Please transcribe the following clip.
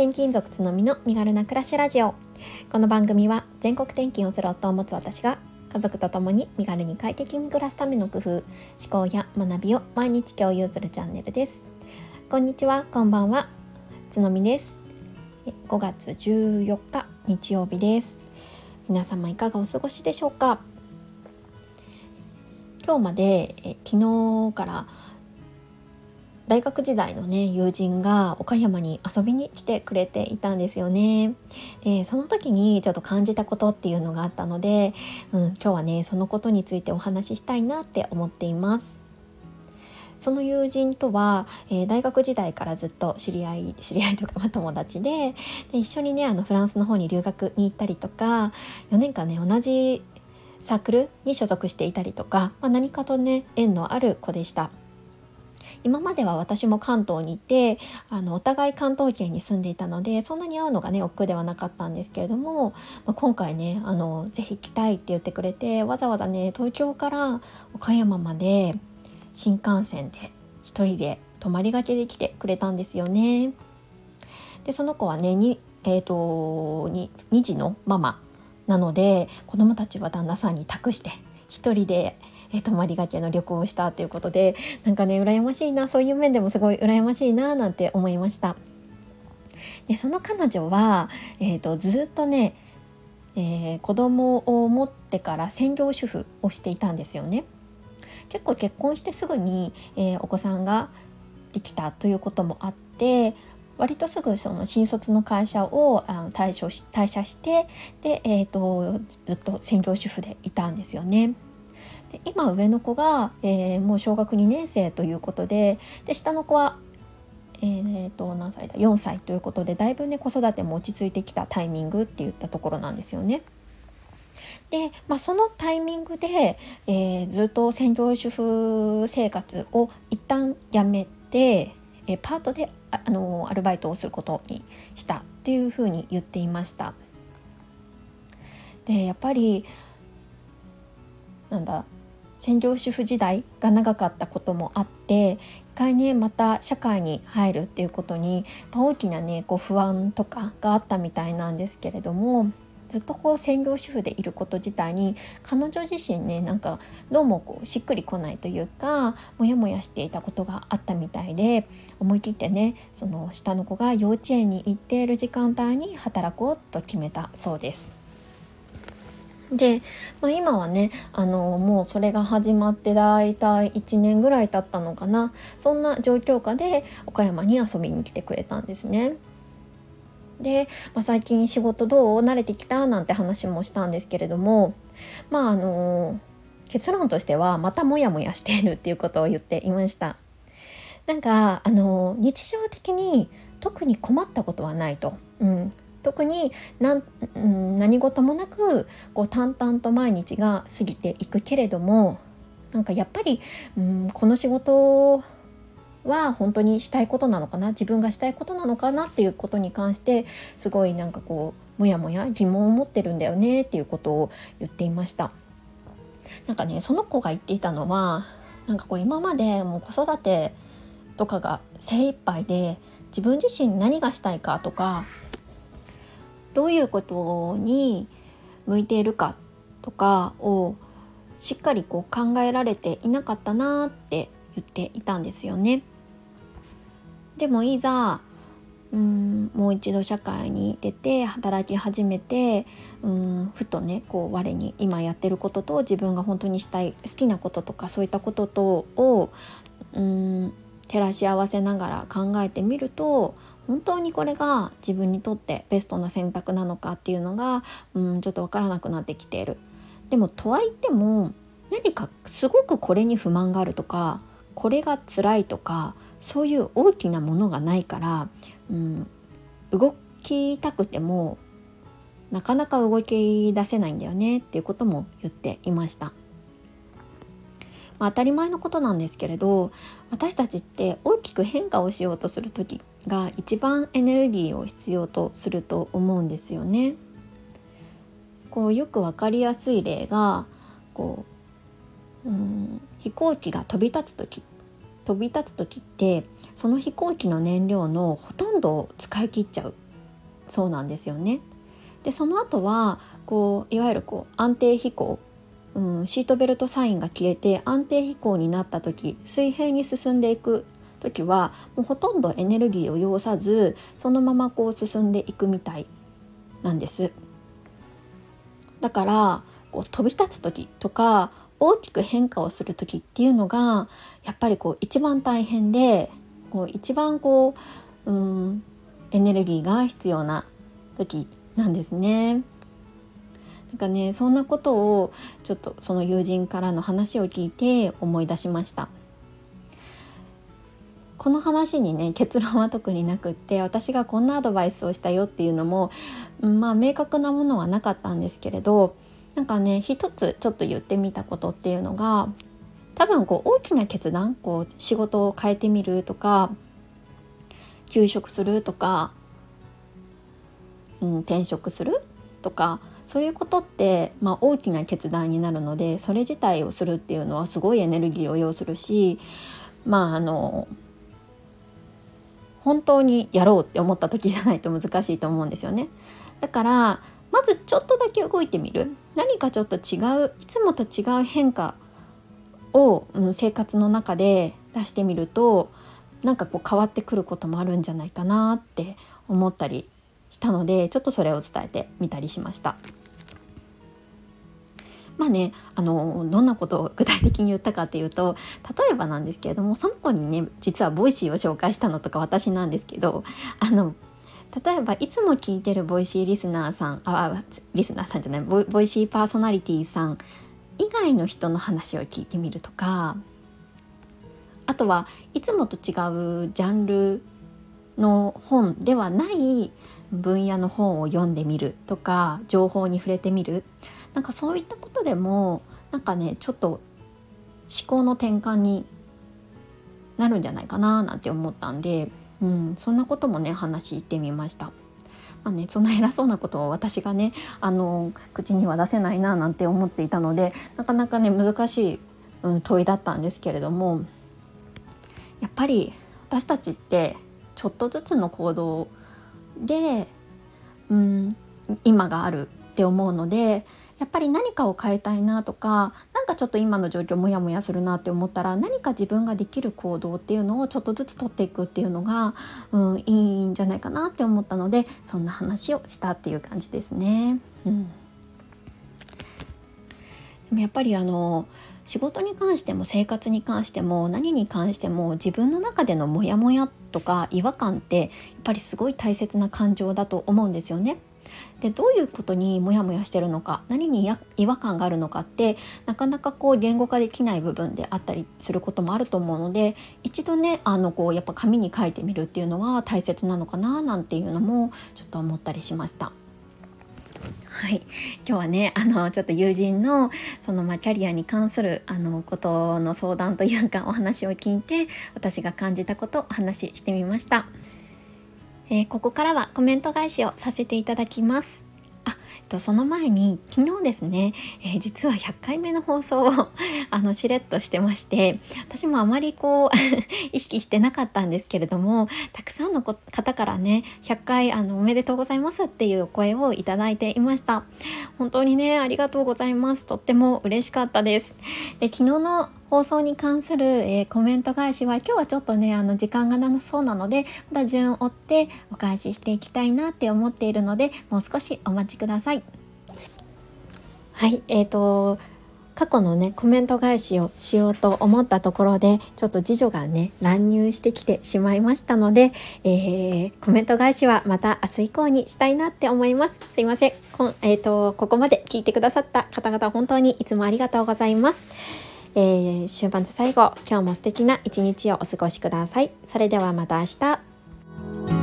転勤族つのみの身軽な暮らしラジオ。この番組は全国転勤をする夫を持つ私が家族と共に身軽に快適に暮らすための工夫思考や学びを毎日共有するチャンネルです。こんにちはこんばんはつのみです。5月14日日曜日です。皆様いかがお過ごしでしょうか？今日までえ昨日から大学時代のね友人が岡山に遊びに来てくれていたんですよね。でその時にちょっと感じたことっていうのがあったので、うん、今日はねそのことについてお話ししたいなって思っています。その友人とは、えー、大学時代からずっと知り合い知り合いとか、ま友達でで一緒にねあのフランスの方に留学に行ったりとか4年間ね同じサークルに所属していたりとか、まあ、何かとね縁のある子でした。今までは私も関東にいてあのお互い関東圏に住んでいたのでそんなに会うのがね億劫ではなかったんですけれども、まあ、今回ねあのぜひ来たいって言ってくれてわざわざね東京から岡山まで新幹線で1人で泊まりがけで来てくれたんですよね。でその子はねに、えーと、と 2, 2児のママなので子供たちは旦那さんに託して1人でえ泊まりがけの旅行をしたということでなんかね羨ましいなそういう面でもすごい羨ましいななんて思いました。でその彼女は、えーと、ずっとね、えー、子供を持ってから専業主婦をしていたんですよね。結構結婚してすぐに、えー、お子さんができたということもあって割とすぐその新卒の会社をあの退所し退社してで、えーとずっと専業主婦でいたんですよね。で今上の子が、えー、もう小学2年生ということでで下の子は、えー、と何歳だ4歳ということでだいぶね子育ても落ち着いてきたタイミングっていったところなんですよね。で、まあ、そのタイミングで、えー、ずっと専業主婦生活を一旦やめて、えー、パートであ、あのアルバイトをすることにしたっていうふうに言っていました。でやっぱりなんだ専業主婦時代が長かったこともあって一回ねまた社会に入るっていうことに大きなねこう不安とかがあったみたいなんですけれどもずっとこう専業主婦でいること自体に彼女自身ねなんかどうもこうしっくりこないというかモヤモヤしていたことがあったみたいで思い切ってねその下の子が幼稚園に行っている時間帯に働こうと決めたそうです。で、まあ、今はねあのもうそれが始まって大体1年ぐらい経ったのかなそんな状況下で岡山に遊びに来てくれたんですね。で、まあ、最近仕事どう慣れてきたなんて話もしたんですけれどもまああの結論としてはまたモヤモヤしているっていうことを言っていました。なんかあの日常的に特に困ったことはないと、うん、特に何何事もなくこう淡々と毎日が過ぎていくけれどもなんかやっぱり、うん、この仕事は本当にしたいことなのかな自分がしたいことなのかなっていうことに関してすごいなんかこうもやもや疑問を持ってるんだよねっていうことを言っていました。なんかねその子が言っていたのはなんかこう今までもう子育てとかが精一杯で自分自身何がしたいかとかどういうことに向いているかとかをしっかりこう考えられていなかったなって言っていたんですよね。でもいざうんもう一度社会に出て働き始めてうんふとねこう我に今やってることと自分が本当にしたい好きなこととかそういったこととをうん照らし合わせながら考えてみると本当にこれが自分にとってベストな選択なのかっていうのがうんちょっと分からなくなってきている。でもとはいっても何かすごくこれに不満があるとかこれが辛いとかそういう大きなものがないから、うん、動きたくてもなかなか動き出せないんだよねっていうことも言っていました。まあ、当たり前のことなんですけれど私たちって大きく変化をしようとする時が一番エネルギーを必要とすると思うんですよね。こうよく分かりやすい例がこううん飛行機が飛び立つ時飛び立つ時ってその飛行機の燃料のほとんどを使い切っちゃうそうなんですよね。でその後はこういわゆるこう安定飛行、うん、シートベルトサインが切れて安定飛行になった時水平に進んでいく時はもうほとんどエネルギーを要さずそのままこう進んでいくみたいなんです。だからこう飛び立つ時とか大きく変化をする時っていうのがやっぱりこう一番大変でこう一番こううんエネルギーが必要な時なんですね。なんかねそんなことをちょっとその友人からの話を聞いて思い出しました。この話にね結論は特になくって私がこんなアドバイスをしたよっていうのも、まあ明確なものはなかったんですけれどなんかね一つちょっと言ってみたことっていうのが多分こう大きな決断こう仕事を変えてみるとか休職するとか、うん、転職するとかそういうことって、まあ、大きな決断になるのでそれ自体をするっていうのはすごいエネルギーを要するしまああの本当にやろうって思った時じゃないと難しいと思うんですよね。だからまずちょっとだけ動いてみる何かちょっと違ういつもと違う変化を、うん、生活の中で出してみるとなんかこう変わってくることもあるんじゃないかなって思ったりしたのでちょっとそれを伝えてみたりしました。まあねあのどんなことを具体的に言ったかっていうと例えばなんですけれどもその子にね実は Voicy を紹介したのとか私なんですけどあの例えばいつも聞いてる Voicy リスナーさんあリスナーさんじゃない Voicy パーソナリティさん以外の人の話を聞いてみるとかあとはいつもと違うジャンルの本ではない分野の本を読んでみるとか情報に触れてみる。なんかそういったことでもなんかねちょっと思考の転換になるんじゃないかななんて思ったんでうん、そんなこともね話してみました。まあね、そんな偉そうなことを私がねあの口には出せないななんて思っていたのでなかなかね難しい、うん、問いだったんですけれどもやっぱり私たちってちょっとずつの行動で、うん、今があるって思うのでやっぱり何かを変えたいなとか何かちょっと今の状況モヤモヤするなって思ったら何か自分ができる行動っていうのをちょっとずつ取っていくっていうのが、うん、いいんじゃないかなって思ったのでそんな話をしたっていう感じですね。うん、でもやっぱりあの仕事に関しても生活に関しても何に関しても自分の中でのモヤモヤとか違和感ってやっぱりすごい大切な感情だと思うんですよね。でどういうことにモヤモヤしてるのか何に違和感があるのかってなかなかこう言語化できない部分であったりすることもあると思うので一度ねあのこうやっぱ紙に書いてみるっていうのは大切なのかななんていうのもちょっと思ったりしました。はい、今日はねあのちょっと友人のその、まあ、キャリアに関するあのことの相談というかお話を聞いて私が感じたことをお話ししてみました。えー、ここからはコメント返しをさせていただきます。あ、えっと、その前に昨日ですね、えー、実は100回目の放送を あのしれっとしてまして私もあまりこう 意識してなかったんですけれどもたくさんの方からね100回あのおめでとうございますっていう声をいただいていました。本当にねありがとうございます。とっても嬉しかったです。で昨日の放送に関する、えー、コメント返しは今日はちょっとねあの時間がなさそうなのでまた順を追ってお返ししていきたいなって思っているのでもう少しお待ちください。はいえーと過去のねコメント返しをしようと思ったところでちょっと次女がね乱入してきてしまいましたので、えー、コメント返しはまた明日以降にしたいなって思います。すいません。こ,、えーとここまで聞いてくださった方々本当にいつもありがとうございます。えー、週末最後、今日も素敵な一日をお過ごしください。それではまた明日。